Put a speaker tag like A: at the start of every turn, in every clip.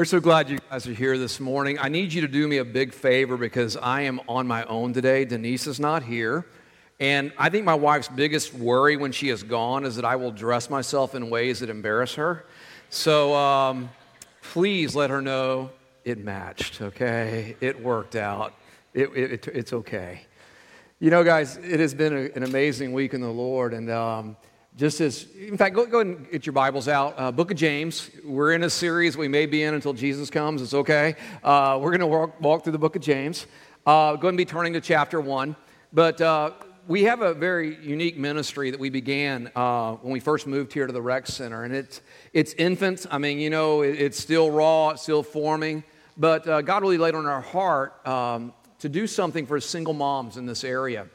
A: We're so glad you guys are here this morning. I need you to do me a big favor because I am on my own today. Denise is not here. And I think my wife's biggest worry when she is gone is that I will dress myself in ways that embarrass her. So um, please let her know it matched, okay? It worked out. It, it, it's okay. You know, guys, it has been a, an amazing week in the Lord. And um, just as, in fact, go, go ahead and get your Bibles out. Uh, Book of James. We're in a series we may be in until Jesus comes. It's okay. Uh, we're going to walk, walk through the Book of James. Uh, going to be turning to chapter one. But uh, we have a very unique ministry that we began uh, when we first moved here to the rec center. And it's, it's infant. I mean, you know, it, it's still raw, it's still forming. But uh, God really laid on our heart um, to do something for single moms in this area.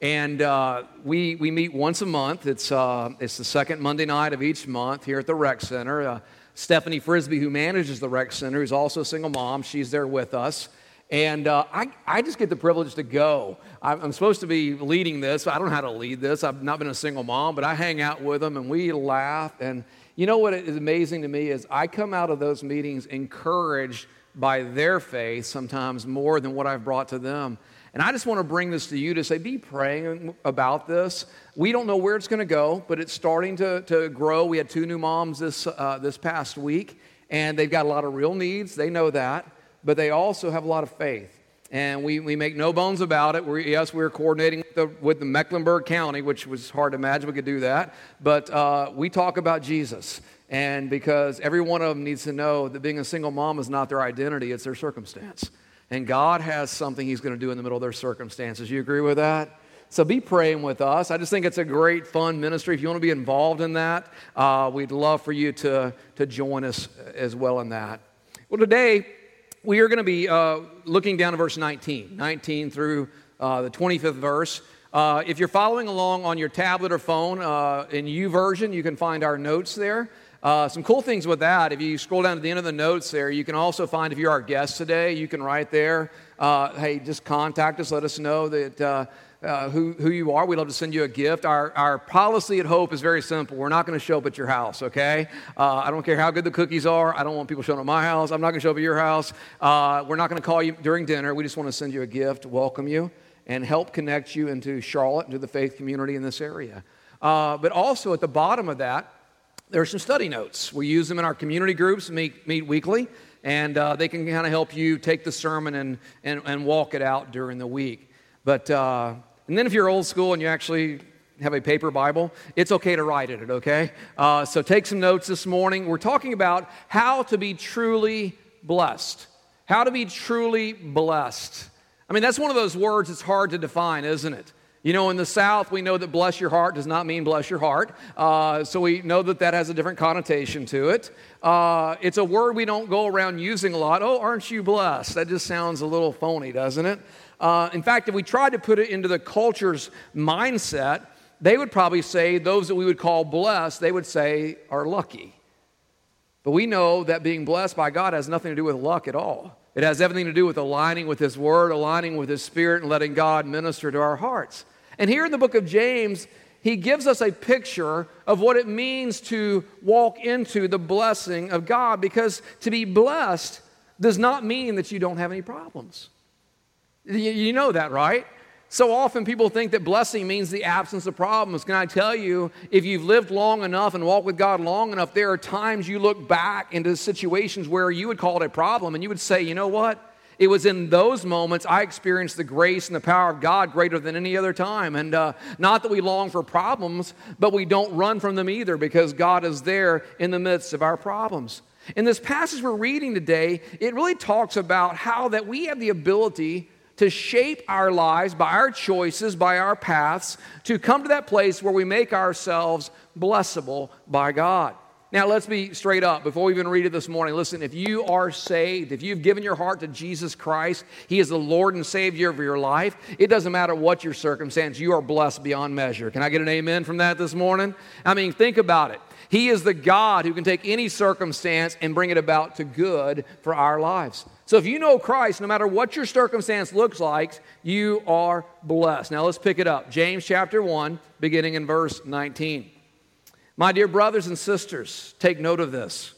A: And uh, we, we meet once a month. It's, uh, it's the second Monday night of each month here at the Rec Center. Uh, Stephanie Frisbee, who manages the Rec Center, who's also a single mom, she's there with us. And uh, I, I just get the privilege to go. I'm, I'm supposed to be leading this. I don't know how to lead this. I've not been a single mom, but I hang out with them and we laugh. And you know what is amazing to me is I come out of those meetings encouraged by their faith sometimes more than what I've brought to them. And I just want to bring this to you to say, be praying about this. We don't know where it's going to go, but it's starting to, to grow. We had two new moms this, uh, this past week, and they've got a lot of real needs. They know that, but they also have a lot of faith. And we, we make no bones about it. We're, yes, we're coordinating with the, with the, Mecklenburg County, which was hard to imagine we could do that. But uh, we talk about Jesus. And because every one of them needs to know that being a single mom is not their identity, it's their circumstance. And God has something He's going to do in the middle of their circumstances. You agree with that? So be praying with us. I just think it's a great, fun ministry. If you want to be involved in that, uh, we'd love for you to, to join us as well in that. Well, today we are going to be uh, looking down to verse 19, 19 through uh, the 25th verse. Uh, if you're following along on your tablet or phone uh, in version, you can find our notes there. Uh, some cool things with that, if you scroll down to the end of the notes there, you can also find if you're our guest today, you can write there, uh, hey, just contact us, let us know that. Uh, uh, who, who you are. We'd love to send you a gift. Our, our policy at Hope is very simple. We're not going to show up at your house, okay? Uh, I don't care how good the cookies are. I don't want people showing up at my house. I'm not going to show up at your house. Uh, we're not going to call you during dinner. We just want to send you a gift, welcome you, and help connect you into Charlotte, into the faith community in this area. Uh, but also at the bottom of that, there are some study notes. We use them in our community groups, meet, meet weekly, and uh, they can kind of help you take the sermon and, and, and walk it out during the week. But, uh, and then if you're old school and you actually have a paper Bible, it's okay to write in it, okay? Uh, so take some notes this morning. We're talking about how to be truly blessed. How to be truly blessed. I mean, that's one of those words that's hard to define, isn't it? You know, in the South, we know that bless your heart does not mean bless your heart. Uh, so we know that that has a different connotation to it. Uh, it's a word we don't go around using a lot. Oh, aren't you blessed? That just sounds a little phony, doesn't it? Uh, in fact, if we tried to put it into the culture's mindset, they would probably say those that we would call blessed, they would say are lucky. But we know that being blessed by God has nothing to do with luck at all. It has everything to do with aligning with His Word, aligning with His Spirit, and letting God minister to our hearts. And here in the book of James, he gives us a picture of what it means to walk into the blessing of God because to be blessed does not mean that you don't have any problems. You know that, right? So often people think that blessing means the absence of problems. Can I tell you, if you've lived long enough and walked with God long enough, there are times you look back into situations where you would call it a problem and you would say, you know what? It was in those moments I experienced the grace and the power of God greater than any other time. And uh, not that we long for problems, but we don't run from them either because God is there in the midst of our problems. In this passage we're reading today, it really talks about how that we have the ability to shape our lives by our choices, by our paths, to come to that place where we make ourselves blessable by God. Now, let's be straight up before we even read it this morning. Listen, if you are saved, if you've given your heart to Jesus Christ, He is the Lord and Savior of your life. It doesn't matter what your circumstance, you are blessed beyond measure. Can I get an amen from that this morning? I mean, think about it. He is the God who can take any circumstance and bring it about to good for our lives. So if you know Christ, no matter what your circumstance looks like, you are blessed. Now let's pick it up. James chapter 1, beginning in verse 19. My dear brothers and sisters, take note of this.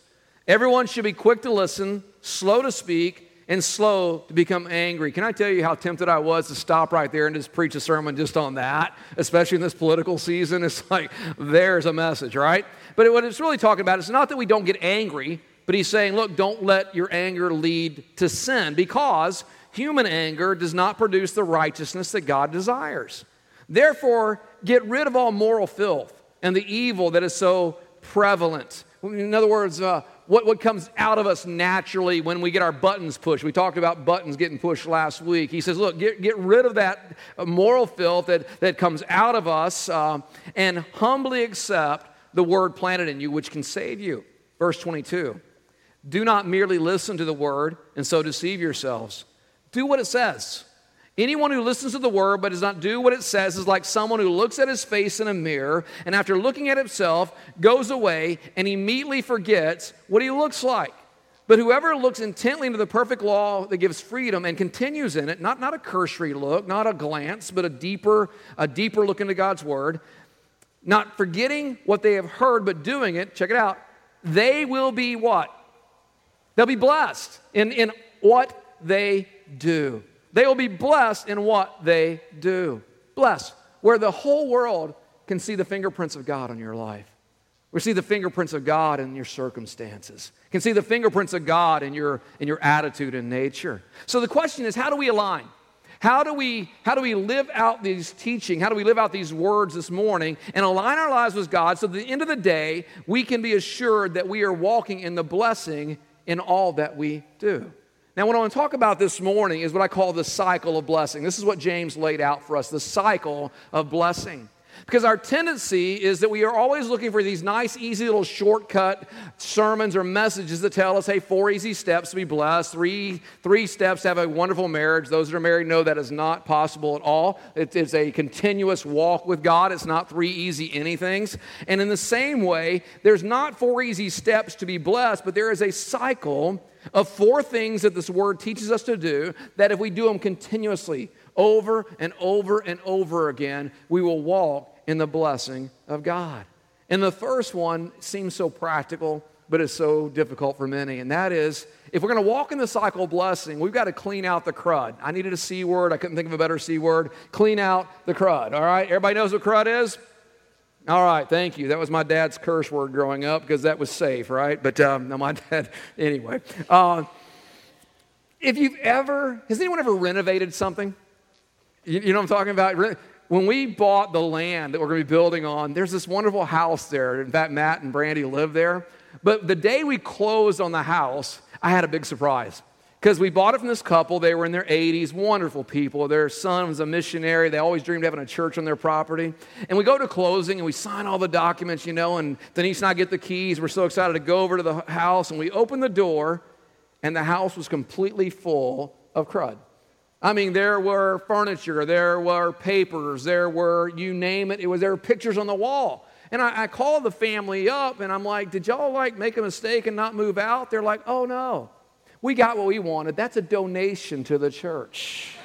A: Everyone should be quick to listen, slow to speak, and slow to become angry. Can I tell you how tempted I was to stop right there and just preach a sermon just on that, especially in this political season? It's like, there's a message, right? But what it's really talking about is not that we don't get angry, but he's saying, look, don't let your anger lead to sin because human anger does not produce the righteousness that God desires. Therefore, get rid of all moral filth and the evil that is so prevalent. In other words, uh, what, what comes out of us naturally when we get our buttons pushed. We talked about buttons getting pushed last week. He says, look, get, get rid of that moral filth that, that comes out of us uh, and humbly accept the word planted in you, which can save you. Verse 22 Do not merely listen to the word and so deceive yourselves. Do what it says. Anyone who listens to the word but does not do what it says is like someone who looks at his face in a mirror and after looking at himself goes away and immediately forgets what he looks like. But whoever looks intently into the perfect law that gives freedom and continues in it, not, not a cursory look, not a glance, but a deeper, a deeper look into God's word, not forgetting what they have heard, but doing it, check it out, they will be what? They'll be blessed in, in what they do. They will be blessed in what they do. Blessed, where the whole world can see the fingerprints of God on your life. We see the fingerprints of God in your circumstances. Can see the fingerprints of God in your, in your attitude and nature. So the question is, how do we align? How do we how do we live out these teaching? How do we live out these words this morning and align our lives with God so at the end of the day we can be assured that we are walking in the blessing in all that we do? Now, what I want to talk about this morning is what I call the cycle of blessing. This is what James laid out for us the cycle of blessing. Because our tendency is that we are always looking for these nice, easy little shortcut sermons or messages that tell us, hey, four easy steps to be blessed, three, three steps to have a wonderful marriage. Those that are married know that is not possible at all. It is a continuous walk with God, it's not three easy anythings. And in the same way, there's not four easy steps to be blessed, but there is a cycle of four things that this word teaches us to do that if we do them continuously, over and over and over again, we will walk in the blessing of God. And the first one seems so practical, but it's so difficult for many. And that is if we're going to walk in the cycle of blessing, we've got to clean out the crud. I needed a C word. I couldn't think of a better C word. Clean out the crud. All right? Everybody knows what crud is? All right, thank you. That was my dad's curse word growing up because that was safe, right? But um, no, my dad, anyway. Uh, if you've ever, has anyone ever renovated something? You, know what I'm talking about? When we bought the land that we're going to be building on, there's this wonderful house there. In fact, Matt and Brandy live there. But the day we closed on the house, I had a big surprise because we bought it from this couple. They were in their 80s, wonderful people. Their son was a missionary. They always dreamed of having a church on their property. And we go to closing and we sign all the documents, you know, and Denise and I get the keys. We're so excited to go over to the house and we open the door and the house was completely full of crud. I mean, there were furniture, there were papers, there were, you name it, it was there were pictures on the wall. And I, I called the family up and I'm like, did y'all like make a mistake and not move out? They're like, oh no. We got what we wanted. That's a donation to the church.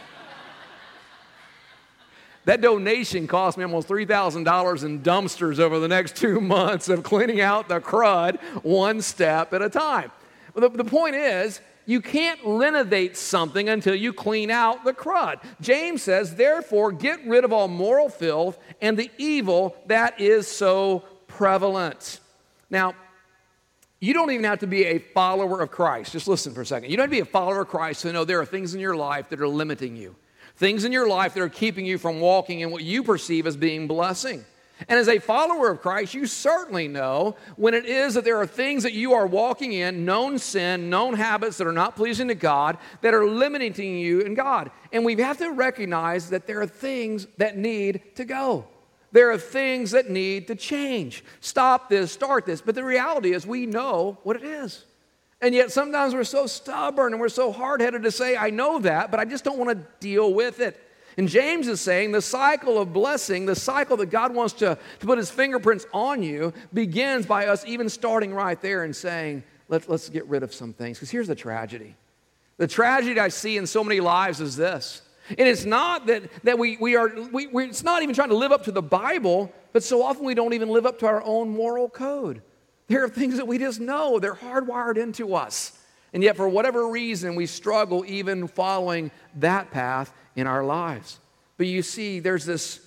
A: that donation cost me almost $3,000 in dumpsters over the next two months of cleaning out the crud one step at a time. The, the point is, you can't renovate something until you clean out the crud. James says, therefore, get rid of all moral filth and the evil that is so prevalent. Now, you don't even have to be a follower of Christ. Just listen for a second. You don't have to be a follower of Christ to know there are things in your life that are limiting you, things in your life that are keeping you from walking in what you perceive as being blessing. And as a follower of Christ, you certainly know when it is that there are things that you are walking in, known sin, known habits that are not pleasing to God, that are limiting you in God. And we have to recognize that there are things that need to go. There are things that need to change. Stop this, start this. But the reality is, we know what it is. And yet sometimes we're so stubborn and we're so hard headed to say, I know that, but I just don't want to deal with it. And James is saying the cycle of blessing, the cycle that God wants to, to put his fingerprints on you, begins by us even starting right there and saying, Let, let's get rid of some things. Because here's the tragedy the tragedy I see in so many lives is this and it's not that, that we, we are, we, we, it's not even trying to live up to the Bible, but so often we don't even live up to our own moral code. There are things that we just know, they're hardwired into us. And yet, for whatever reason, we struggle even following that path in our lives. But you see, there's this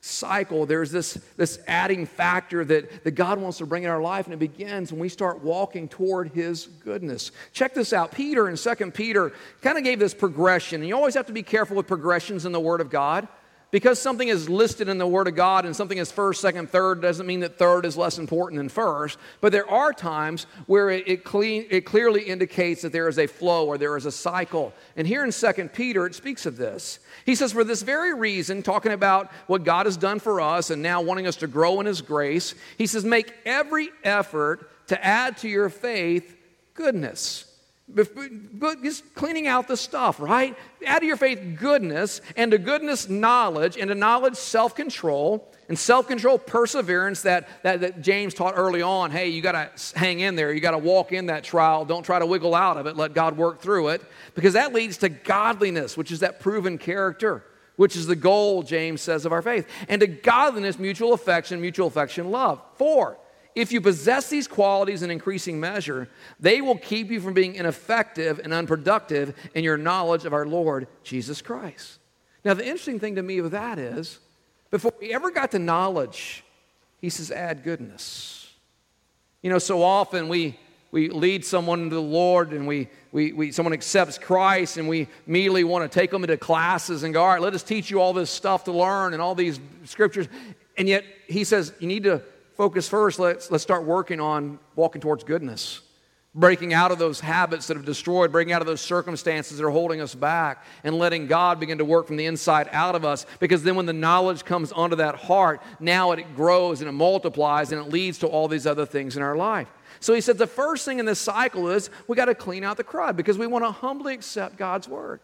A: cycle, there's this, this adding factor that, that God wants to bring in our life, and it begins when we start walking toward His goodness. Check this out. Peter in 2 Peter kind of gave this progression, and you always have to be careful with progressions in the Word of God. Because something is listed in the Word of God and something is first, second, third doesn't mean that third is less important than first. But there are times where it, it, clean, it clearly indicates that there is a flow or there is a cycle. And here in Second Peter, it speaks of this. He says, For this very reason, talking about what God has done for us and now wanting us to grow in His grace, he says, Make every effort to add to your faith goodness just cleaning out the stuff, right? Add to your faith goodness, and to goodness knowledge, and to knowledge self control, and self control perseverance that, that, that, James taught early on. Hey, you got to hang in there. You got to walk in that trial. Don't try to wiggle out of it. Let God work through it, because that leads to godliness, which is that proven character. Which is the goal, James says, of our faith. And to godliness, mutual affection, mutual affection, love. Four, if you possess these qualities in increasing measure, they will keep you from being ineffective and unproductive in your knowledge of our Lord Jesus Christ. Now, the interesting thing to me with that is, before we ever got to knowledge, he says, add goodness. You know, so often we, we lead someone to the Lord and we, we, we, someone accepts Christ and we immediately want to take them into classes and go, all right, let us teach you all this stuff to learn and all these scriptures. And yet he says, you need to focus first, let's, let's start working on walking towards goodness. Breaking out of those habits that have destroyed, breaking out of those circumstances that are holding us back, and letting God begin to work from the inside out of us. Because then, when the knowledge comes onto that heart, now it grows and it multiplies and it leads to all these other things in our life. So he said the first thing in this cycle is we got to clean out the crud because we want to humbly accept God's word.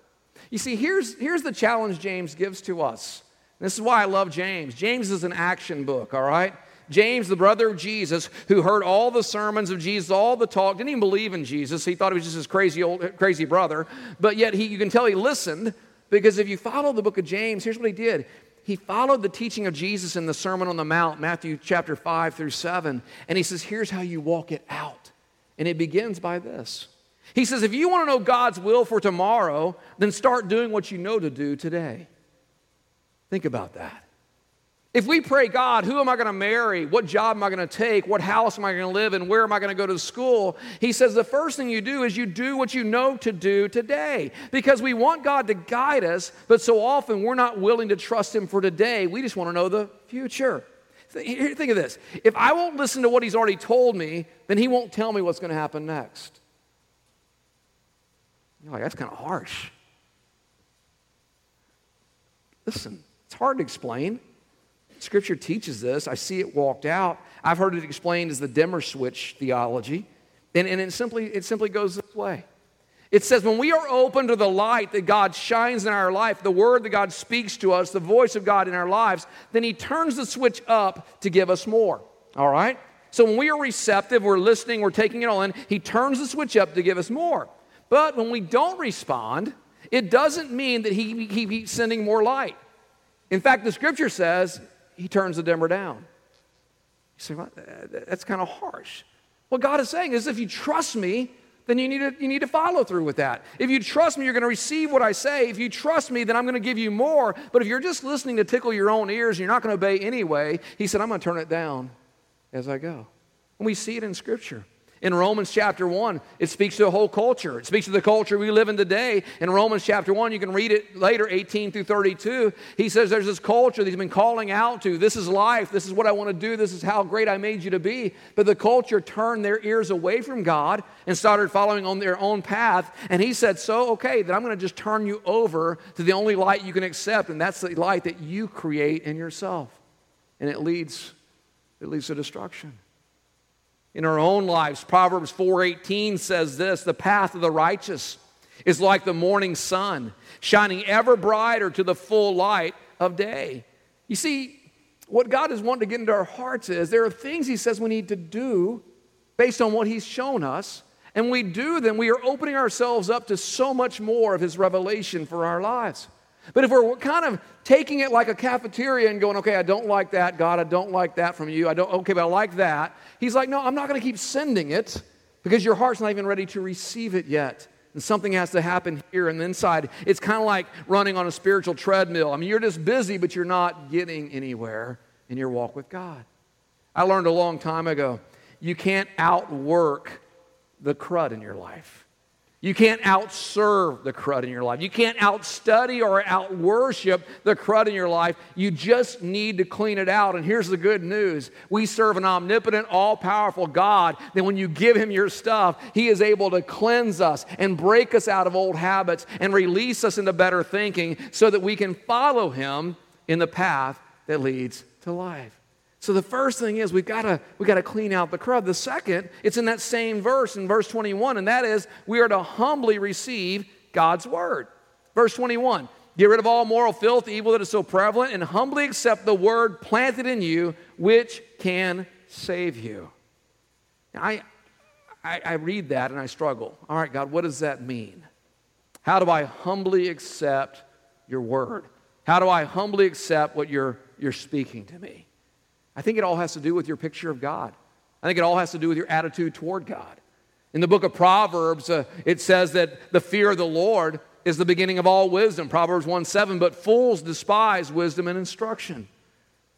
A: You see, here's, here's the challenge James gives to us. This is why I love James. James is an action book, all right? James, the brother of Jesus, who heard all the sermons of Jesus, all the talk, didn't even believe in Jesus. He thought he was just his crazy old crazy brother. But yet he, you can tell he listened because if you follow the book of James, here's what he did. He followed the teaching of Jesus in the Sermon on the Mount, Matthew chapter 5 through 7, and he says, Here's how you walk it out. And it begins by this. He says, If you want to know God's will for tomorrow, then start doing what you know to do today. Think about that. If we pray, God, who am I going to marry? What job am I going to take? What house am I going to live in? Where am I going to go to school? He says the first thing you do is you do what you know to do today because we want God to guide us, but so often we're not willing to trust Him for today. We just want to know the future. Think of this if I won't listen to what He's already told me, then He won't tell me what's going to happen next. You're like, that's kind of harsh. Listen, it's hard to explain. Scripture teaches this. I see it walked out. I've heard it explained as the dimmer switch theology. And, and it, simply, it simply goes this way. It says, when we are open to the light that God shines in our life, the word that God speaks to us, the voice of God in our lives, then He turns the switch up to give us more. All right? So when we are receptive, we're listening, we're taking it all in, He turns the switch up to give us more. But when we don't respond, it doesn't mean that he, he, He's sending more light. In fact, the scripture says he turns the dimmer down. You say, well, that's kind of harsh. What God is saying is if you trust me, then you need, to, you need to follow through with that. If you trust me, you're going to receive what I say. If you trust me, then I'm going to give you more. But if you're just listening to tickle your own ears and you're not going to obey anyway, he said, I'm going to turn it down as I go. And we see it in Scripture. In Romans chapter 1, it speaks to the whole culture. It speaks to the culture we live in today. In Romans chapter 1, you can read it later, 18 through 32. He says there's this culture that he's been calling out to. This is life. This is what I want to do. This is how great I made you to be. But the culture turned their ears away from God and started following on their own path. And he said, So, okay, then I'm going to just turn you over to the only light you can accept, and that's the light that you create in yourself. And it leads, it leads to destruction in our own lives. Proverbs 4:18 says this, "The path of the righteous is like the morning sun, shining ever brighter to the full light of day." You see, what God is wanting to get into our hearts is there are things he says we need to do based on what he's shown us, and we do them, we are opening ourselves up to so much more of his revelation for our lives. But if we're kind of taking it like a cafeteria and going, okay, I don't like that, God, I don't like that from you, I don't, okay, but I like that. He's like, no, I'm not going to keep sending it because your heart's not even ready to receive it yet. And something has to happen here and inside. It's kind of like running on a spiritual treadmill. I mean, you're just busy, but you're not getting anywhere in your walk with God. I learned a long time ago you can't outwork the crud in your life. You can't outserve the crud in your life. You can't outstudy or outworship the crud in your life. You just need to clean it out. And here's the good news we serve an omnipotent, all powerful God that when you give Him your stuff, He is able to cleanse us and break us out of old habits and release us into better thinking so that we can follow Him in the path that leads to life. So the first thing is we've got to we got to clean out the crud. The second, it's in that same verse in verse 21 and that is we are to humbly receive God's word. Verse 21. Get rid of all moral filth, evil that is so prevalent, and humbly accept the word planted in you, which can save you. Now, I, I, I read that and I struggle. All right, God, what does that mean? How do I humbly accept your word? How do I humbly accept what you're, you're speaking to me? I think it all has to do with your picture of God. I think it all has to do with your attitude toward God. In the book of Proverbs, uh, it says that the fear of the Lord is the beginning of all wisdom. Proverbs 1 7, but fools despise wisdom and instruction.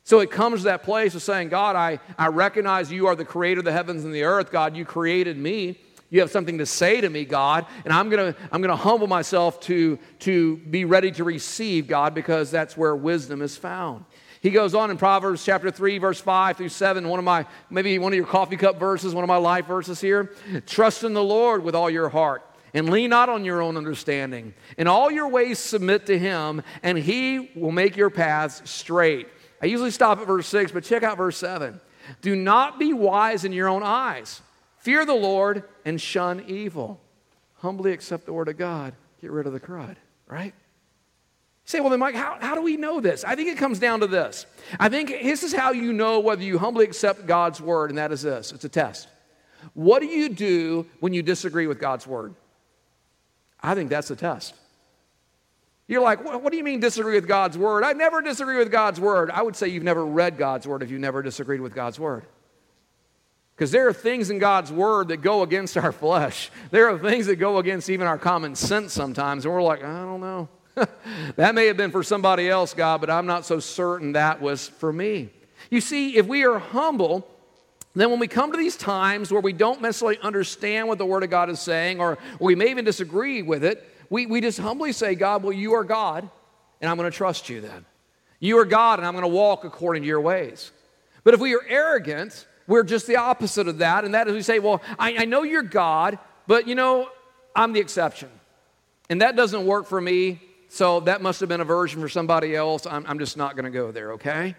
A: So it comes to that place of saying, God, I, I recognize you are the creator of the heavens and the earth. God, you created me. You have something to say to me, God, and I'm going to I'm going to humble myself to, to be ready to receive, God, because that's where wisdom is found. He goes on in Proverbs chapter 3, verse 5 through 7, one of my, maybe one of your coffee cup verses, one of my life verses here. Trust in the Lord with all your heart and lean not on your own understanding. In all your ways submit to him, and he will make your paths straight. I usually stop at verse 6, but check out verse 7. Do not be wise in your own eyes. Fear the Lord and shun evil. Humbly accept the word of God. Get rid of the crud, right? Say, well, then, Mike, how, how do we know this? I think it comes down to this. I think this is how you know whether you humbly accept God's word, and that is this it's a test. What do you do when you disagree with God's word? I think that's the test. You're like, what, do you mean disagree with God's word? I never disagree with God's word. I would say you've never read God's word if you never disagreed with God's word. Because there are things in God's word that go against our flesh. There are things that go against even our common sense sometimes, and we're like, I don't know. that may have been for somebody else, God, but I'm not so certain that was for me. You see, if we are humble, then when we come to these times where we don't necessarily understand what the Word of God is saying, or we may even disagree with it, we, we just humbly say, God, well, you are God, and I'm going to trust you then. You are God, and I'm going to walk according to your ways. But if we are arrogant, we're just the opposite of that, and that is we say, well, I, I know you're God, but you know, I'm the exception. And that doesn't work for me. So that must have been a version for somebody else. I'm, I'm just not going to go there, okay?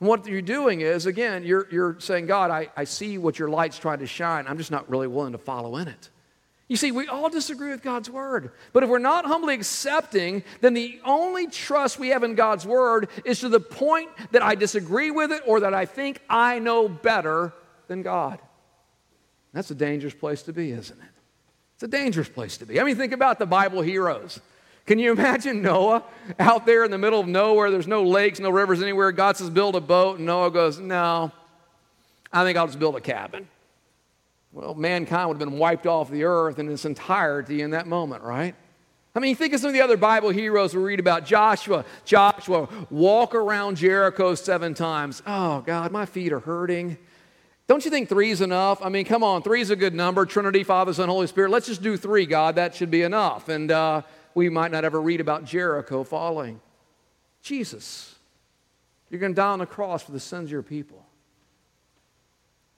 A: And what you're doing is, again, you're, you're saying, God, I, I see what your light's trying to shine. I'm just not really willing to follow in it. You see, we all disagree with God's word. But if we're not humbly accepting, then the only trust we have in God's word is to the point that I disagree with it or that I think I know better than God. That's a dangerous place to be, isn't it? It's a dangerous place to be. I mean, think about the Bible heroes. Can you imagine Noah out there in the middle of nowhere? There's no lakes, no rivers anywhere. God says, build a boat. And Noah goes, No, I think I'll just build a cabin. Well, mankind would have been wiped off the earth in its entirety in that moment, right? I mean, you think of some of the other Bible heroes we read about. Joshua, Joshua, walk around Jericho seven times. Oh, God, my feet are hurting. Don't you think three's enough? I mean, come on, three's a good number. Trinity, Father, Son, Holy Spirit. Let's just do three, God. That should be enough. And uh, we might not ever read about Jericho falling. Jesus, you're going to die on the cross for the sins of your people.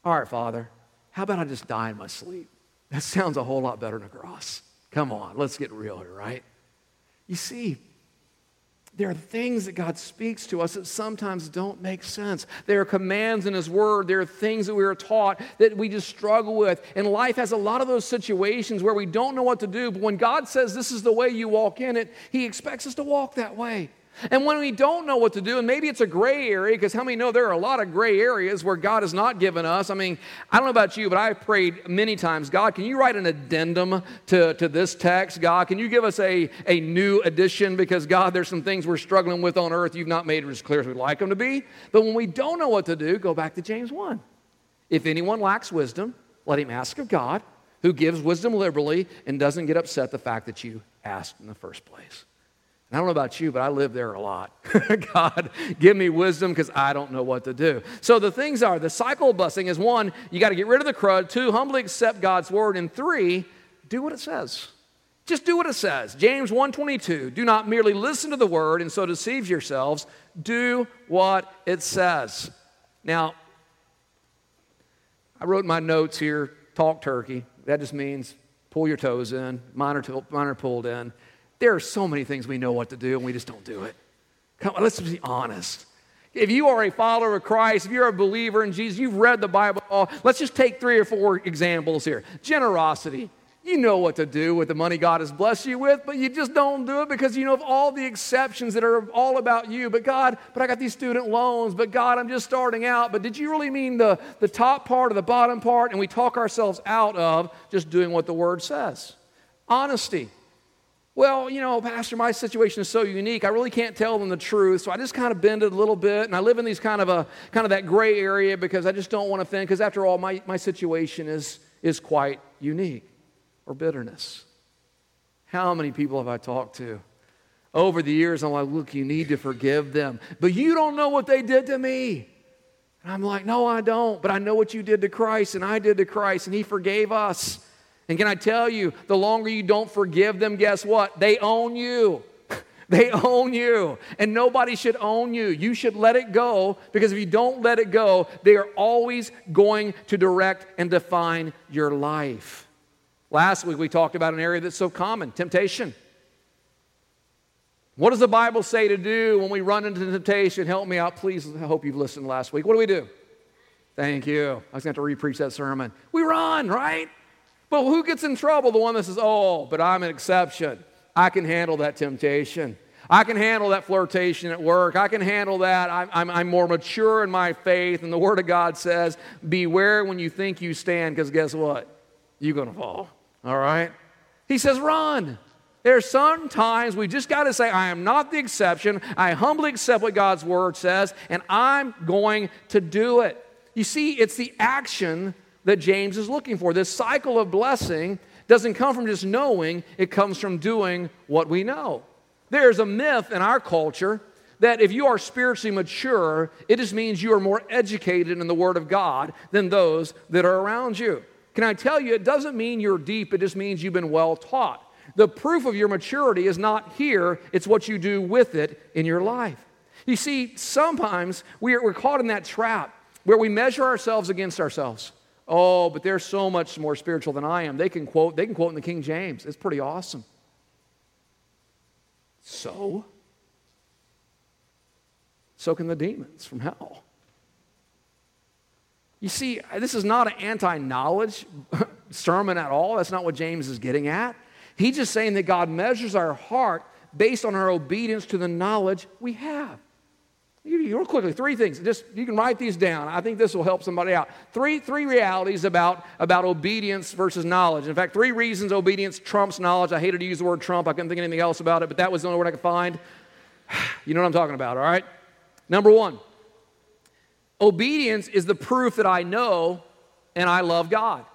A: All right, Father, how about I just die in my sleep? That sounds a whole lot better than a cross. Come on, let's get real here, right? You see, there are things that God speaks to us that sometimes don't make sense. There are commands in His Word. There are things that we are taught that we just struggle with. And life has a lot of those situations where we don't know what to do. But when God says this is the way you walk in it, He expects us to walk that way. And when we don't know what to do, and maybe it's a gray area, because how many know there are a lot of gray areas where God has not given us? I mean, I don't know about you, but I've prayed many times God, can you write an addendum to, to this text? God, can you give us a, a new addition? Because, God, there's some things we're struggling with on earth you've not made as clear as we'd like them to be. But when we don't know what to do, go back to James 1. If anyone lacks wisdom, let him ask of God, who gives wisdom liberally and doesn't get upset the fact that you asked in the first place. And I don't know about you, but I live there a lot. God, give me wisdom because I don't know what to do. So the things are the cycle of blessing is one, you got to get rid of the crud. Two, humbly accept God's word. And three, do what it says. Just do what it says. James 1:22. Do not merely listen to the word and so deceive yourselves. Do what it says. Now, I wrote my notes here, talk turkey. That just means pull your toes in, to, mine are pulled in. There are so many things we know what to do and we just don't do it. Come on, let's be honest. If you are a follower of Christ, if you're a believer in Jesus, you've read the Bible, let's just take three or four examples here. Generosity. You know what to do with the money God has blessed you with, but you just don't do it because you know of all the exceptions that are all about you. But God, but I got these student loans, but God, I'm just starting out. But did you really mean the, the top part or the bottom part? And we talk ourselves out of just doing what the word says. Honesty. Well, you know, Pastor, my situation is so unique. I really can't tell them the truth, so I just kind of bend it a little bit, and I live in these kind of a kind of that gray area because I just don't want to offend. Because after all, my, my situation is is quite unique or bitterness. How many people have I talked to? Over the years, I'm like, look, you need to forgive them. But you don't know what they did to me. And I'm like, no, I don't. But I know what you did to Christ, and I did to Christ, and He forgave us. And can I tell you, the longer you don't forgive them, guess what? They own you. They own you, and nobody should own you. You should let it go because if you don't let it go, they are always going to direct and define your life. Last week we talked about an area that's so common temptation. What does the Bible say to do when we run into temptation? Help me out, please. I hope you've listened last week. What do we do? Thank you. I was going to have to repreach that sermon. We run, right? But who gets in trouble? The one that says, Oh, but I'm an exception. I can handle that temptation. I can handle that flirtation at work. I can handle that. I'm, I'm, I'm, more mature in my faith. And the Word of God says, Beware when you think you stand, because guess what? You're going to fall. All right? He says, run. There's sometimes we just got to say, I am not the exception. I humbly accept what God's word says, and I'm going to do it. You see, it's the action that James is looking for. This cycle of blessing doesn't come from just knowing, it comes from doing what we know. There's a myth in our culture that if you are spiritually mature, it just means you are more educated in the Word of God than those that are around you. Can I tell you, it doesn't mean you're deep, it just means you've been well taught. The proof of your maturity is not here, it's what you do with it in your life. You see, sometimes we're, we're caught in that trap where we measure ourselves against ourselves. Oh, but they're so much more spiritual than I am. They can quote, they can quote in the King James. It's pretty awesome. So? So can the demons from hell. You see, this is not an anti knowledge sermon at all. That's not what James is getting at. He's just saying that God measures our heart based on our obedience to the knowledge we have. Real quickly, three things. Just you can write these down. I think this will help somebody out. Three, three realities about, about obedience versus knowledge. In fact, three reasons obedience trumps knowledge. I hated to use the word trump. I couldn't think anything else about it, but that was the only word I could find. You know what I'm talking about, all right? Number one, Obedience is the proof that I know and I love God.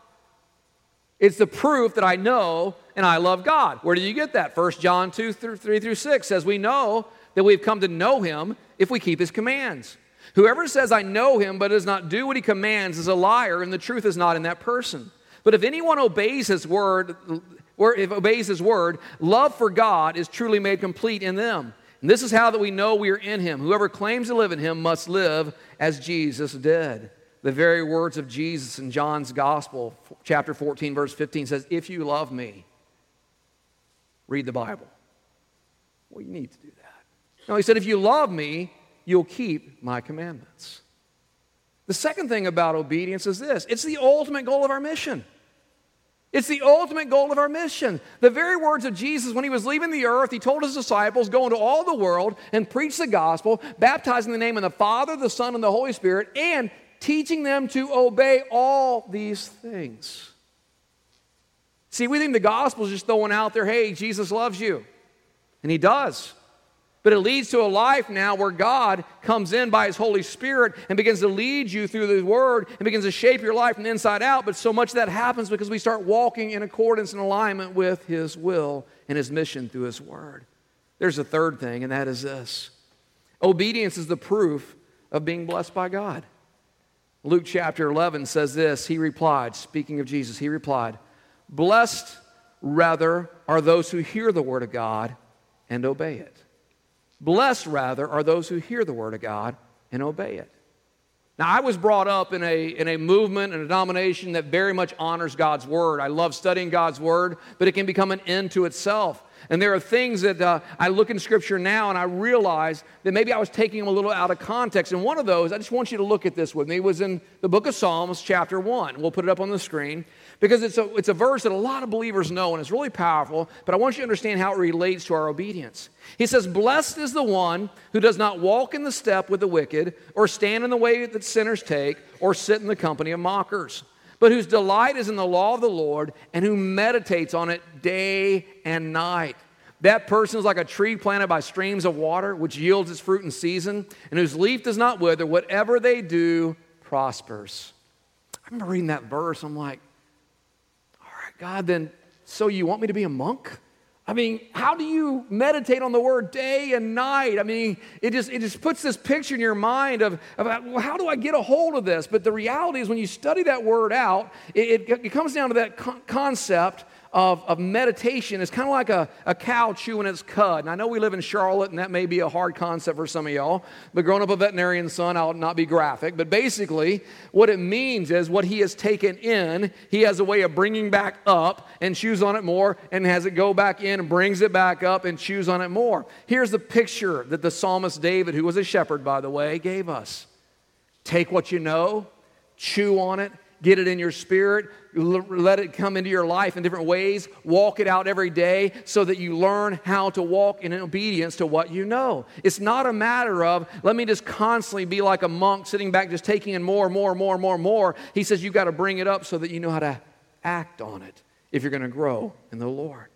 A: It's the proof that I know and I love God. Where do you get that? 1 John 2 3 through 6 says, We know that we've come to know him if we keep his commands. Whoever says, I know him, but does not do what he commands, is a liar, and the truth is not in that person. But if anyone obeys his word, or if obeys his word, love for God is truly made complete in them. And this is how that we know we are in him. Whoever claims to live in him must live as Jesus did. The very words of Jesus in John's Gospel, chapter 14, verse 15 says, If you love me, read the Bible. Well, you need to do that. No, he said, If you love me, you'll keep my commandments. The second thing about obedience is this it's the ultimate goal of our mission. It's the ultimate goal of our mission. The very words of Jesus when he was leaving the earth, he told his disciples, Go into all the world and preach the gospel, baptizing the name of the Father, the Son, and the Holy Spirit, and teaching them to obey all these things. See, we think the gospel is just throwing out there, hey, Jesus loves you. And he does. But it leads to a life now where God comes in by His Holy Spirit and begins to lead you through the Word and begins to shape your life from the inside out. But so much of that happens because we start walking in accordance and alignment with His will and His mission through His Word. There's a third thing, and that is this obedience is the proof of being blessed by God. Luke chapter 11 says this He replied, speaking of Jesus, He replied, Blessed rather are those who hear the Word of God and obey it. Blessed, rather, are those who hear the word of God and obey it. Now, I was brought up in a, in a movement and a denomination that very much honors God's word. I love studying God's word, but it can become an end to itself. And there are things that uh, I look in Scripture now and I realize that maybe I was taking them a little out of context. And one of those, I just want you to look at this with me, was in the book of Psalms, chapter 1. We'll put it up on the screen because it's a, it's a verse that a lot of believers know and it's really powerful, but I want you to understand how it relates to our obedience. He says, Blessed is the one who does not walk in the step with the wicked, or stand in the way that sinners take, or sit in the company of mockers but whose delight is in the law of the Lord and who meditates on it day and night. That person is like a tree planted by streams of water, which yields its fruit in season, and whose leaf does not wither. Whatever they do prospers. I remember reading that verse. I'm like, God, then, so you want me to be a monk? I mean, how do you meditate on the word day and night? I mean, it just, it just puts this picture in your mind of, of how do I get a hold of this? But the reality is, when you study that word out, it, it, it comes down to that con- concept of, of meditation is kind of like a, a cow chewing its cud. And I know we live in Charlotte, and that may be a hard concept for some of y'all, but growing up a veterinarian son, I'll not be graphic. But basically, what it means is what he has taken in, he has a way of bringing back up and chews on it more, and has it go back in and brings it back up and chews on it more. Here's the picture that the psalmist David, who was a shepherd, by the way, gave us. Take what you know, chew on it, get it in your spirit, let it come into your life in different ways, walk it out every day so that you learn how to walk in obedience to what you know. It's not a matter of, let me just constantly be like a monk sitting back just taking in more, more, more, more, more. He says you've got to bring it up so that you know how to act on it if you're going to grow in the Lord.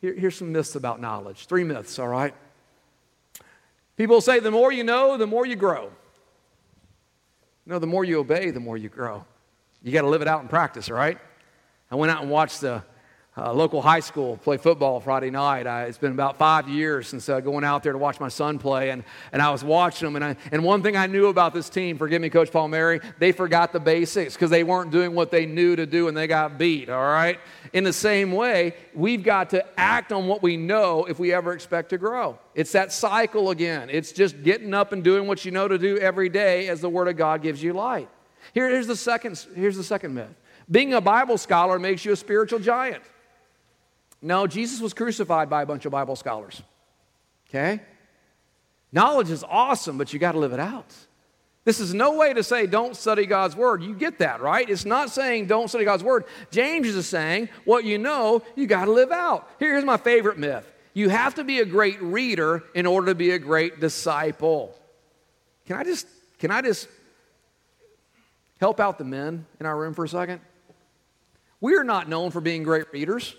A: Here, here's some myths about knowledge. Three myths, all right? People say the more you know, the more you grow. No, the more you obey, the more you grow. You got to live it out in practice, right? I went out and watched the uh, local high school play football Friday night. I, it's been about five years since uh, going out there to watch my son play, and, and I was watching them. And, I, and one thing I knew about this team, forgive me, Coach Palmieri, they forgot the basics because they weren't doing what they knew to do and they got beat, all right? In the same way, we've got to act on what we know if we ever expect to grow. It's that cycle again. It's just getting up and doing what you know to do every day as the Word of God gives you light. Here, here's, the second, here's the second myth being a Bible scholar makes you a spiritual giant. No, Jesus was crucified by a bunch of Bible scholars. Okay? Knowledge is awesome, but you got to live it out. This is no way to say don't study God's word. You get that, right? It's not saying don't study God's word. James is saying what you know, you got to live out. Here's my favorite myth you have to be a great reader in order to be a great disciple. Can I just, can I just help out the men in our room for a second? We are not known for being great readers.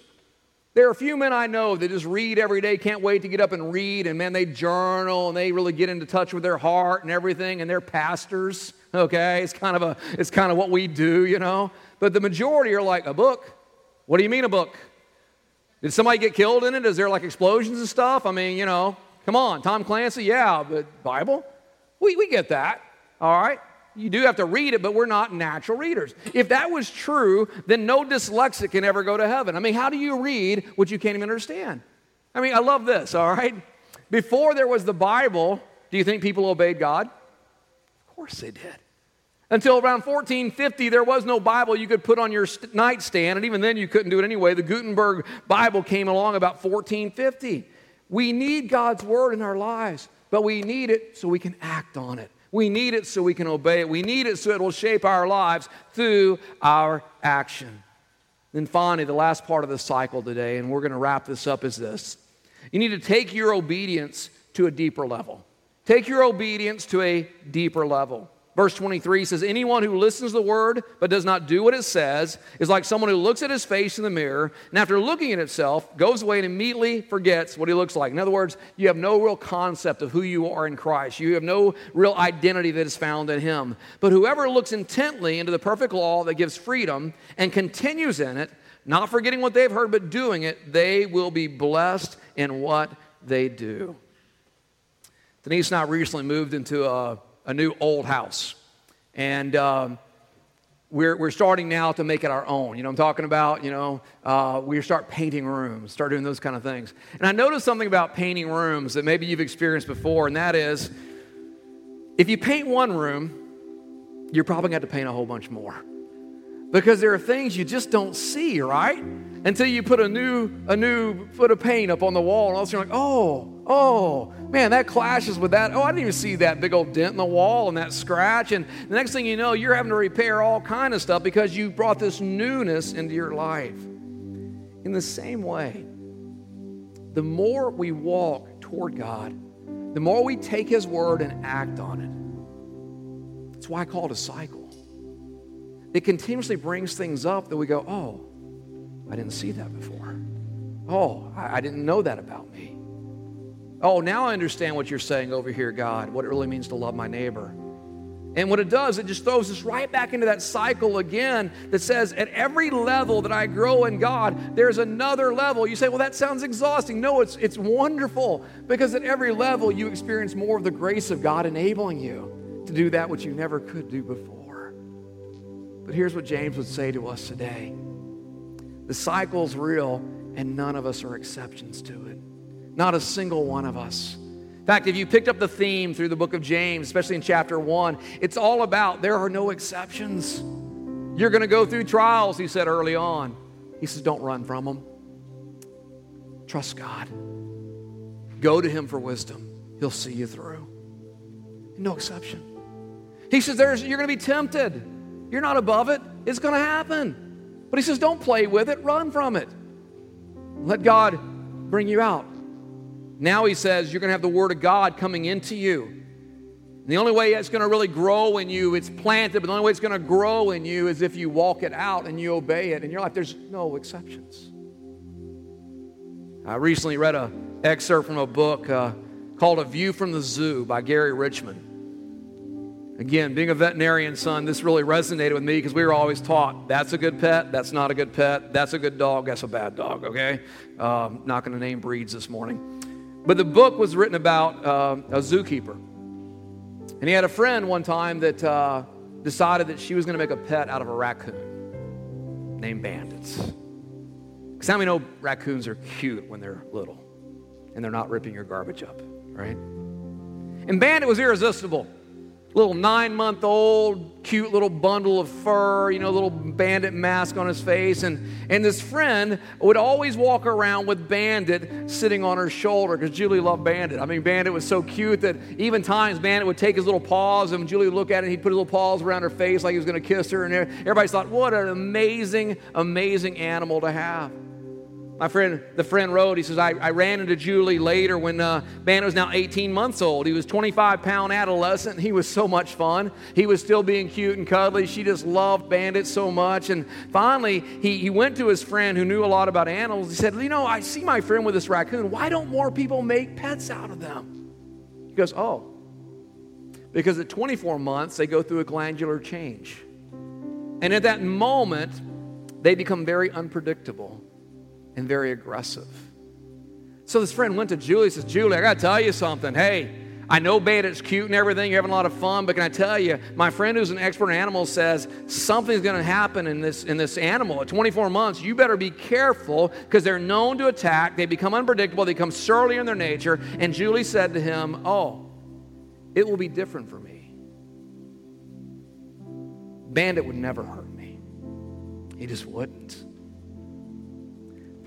A: There are a few men I know that just read every day, can't wait to get up and read, and man, they journal and they really get into touch with their heart and everything, and they're pastors. Okay, it's kind of a, it's kind of what we do, you know. But the majority are like a book. What do you mean a book? Did somebody get killed in it? Is there like explosions and stuff? I mean, you know, come on, Tom Clancy, yeah, but Bible, we we get that. All right, you do have to read it, but we're not natural readers. If that was true, then no dyslexic can ever go to heaven. I mean, how do you read what you can't even understand? I mean, I love this, all right? Before there was the Bible, do you think people obeyed God? Of course they did. Until around 1450, there was no Bible you could put on your nightstand, and even then you couldn't do it anyway. The Gutenberg Bible came along about 1450. We need God's Word in our lives, but we need it so we can act on it. We need it so we can obey it. We need it so it will shape our lives through our action. Then finally, the last part of the cycle today, and we're going to wrap this up, is this. You need to take your obedience to a deeper level. Take your obedience to a deeper level. Verse 23 says, Anyone who listens to the word but does not do what it says is like someone who looks at his face in the mirror and after looking at himself goes away and immediately forgets what he looks like. In other words, you have no real concept of who you are in Christ. You have no real identity that is found in him. But whoever looks intently into the perfect law that gives freedom and continues in it, not forgetting what they've heard but doing it, they will be blessed in what they do. Denise and I recently moved into a a new old house. And um, we're, we're starting now to make it our own. You know I'm talking about? You know, uh, we start painting rooms, start doing those kind of things. And I noticed something about painting rooms that maybe you've experienced before, and that is if you paint one room, you're probably going to paint a whole bunch more. Because there are things you just don't see, right? Until you put a new, a new foot of paint up on the wall, and all of a sudden you're like, oh, oh, man, that clashes with that. Oh, I didn't even see that big old dent in the wall and that scratch. And the next thing you know, you're having to repair all kind of stuff because you brought this newness into your life. In the same way, the more we walk toward God, the more we take His word and act on it. That's why I call it a cycle. It continuously brings things up that we go, oh, I didn't see that before. Oh, I, didn't know that about me. Oh, now I understand what you're saying over here, God, what it really means to love my neighbor. And what it does, it just throws us right back into that cycle again that says at every level that I grow in God, there's another level. You say, well, that sounds exhausting. No, it's, it's wonderful because at every level you experience more of the grace of God enabling you to do that which you never could do before. But here's what James would say to us today the cycle's real, and none of us are exceptions to it. Not a single one of us. In fact, if you picked up the theme through the book of James, especially in chapter one, it's all about there are no exceptions. You're going to go through trials, he said early on. He says, don't run from them. Trust God. Go to him for wisdom. He'll see you through. No exception. He says, There's, You're going to be tempted. You're not above it. It's going to happen. But he says, Don't play with it, run from it. Let God bring you out. Now he says you're going to have the Word of God coming into you. And the only way it's going to really grow in you, it's planted, but the only way it's going to grow in you is if you walk it out and you obey it in your life. There's no exceptions. I recently read an excerpt from a book uh, called A View from the Zoo by Gary Richmond. Again, being a veterinarian son, this really resonated with me because we were always taught that's a good pet, that's not a good pet, that's a good dog, that's a bad dog, okay? Um, not going to name breeds this morning. But the book was written about uh, a zookeeper. And he had a friend one time that uh, decided that she was going to make a pet out of a raccoon named Bandits. Because how many know raccoons are cute when they're little and they're not ripping your garbage up, right? And Bandit was irresistible little nine month old, cute little bundle of fur, you know, little bandit mask on his face. And, and this friend would always walk around with Bandit sitting on her shoulder because Julie loved Bandit. I mean, Bandit was so cute that even times Bandit would take his little paws and Julie would look at it and he'd put his little paws around her face like he was going to kiss her. And everybody thought, what an amazing, amazing animal to have. My friend, the friend wrote, he says, I, I ran into Julie later when uh, Bandit was now 18 months old. He was 25 pound adolescent. He was so much fun. He was still being cute and cuddly. She just loved Bandit so much. And finally, he, he went to his friend who knew a lot about animals. He said, You know, I see my friend with this raccoon. Why don't more people make pets out of them? He goes, Oh, because at 24 months, they go through a glandular change. And at that moment, they become very unpredictable and very aggressive. So this friend went to Julie and says, Julie, I got to tell you something. Hey, I know Bandit's cute and everything. You're having a lot of fun, but can I tell you, my friend who's an expert in animals says something's going to happen in this, in this animal. At 24 months, you better be careful because they're known to attack. They become unpredictable. They become surly in their nature. And Julie said to him, Oh, it will be different for me. Bandit would never hurt me. He just wouldn't.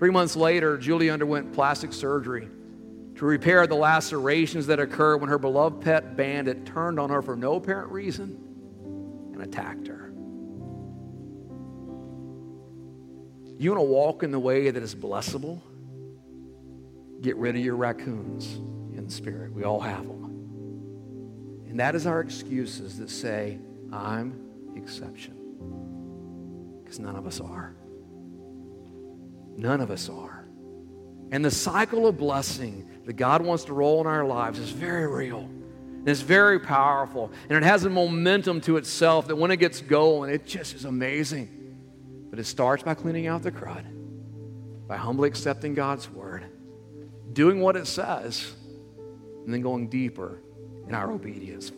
A: Three months later, Julie underwent plastic surgery to repair the lacerations that occurred when her beloved pet bandit turned on her for no apparent reason and attacked her. You want to walk in the way that is blessable? Get rid of your raccoons in the spirit. We all have them. And that is our excuses that say, I'm exception. Because none of us are. None of us are. And the cycle of blessing that God wants to roll in our lives is very real. And it's very powerful. And it has a momentum to itself that when it gets going, it just is amazing. But it starts by cleaning out the crud, by humbly accepting God's word, doing what it says, and then going deeper in our obedience.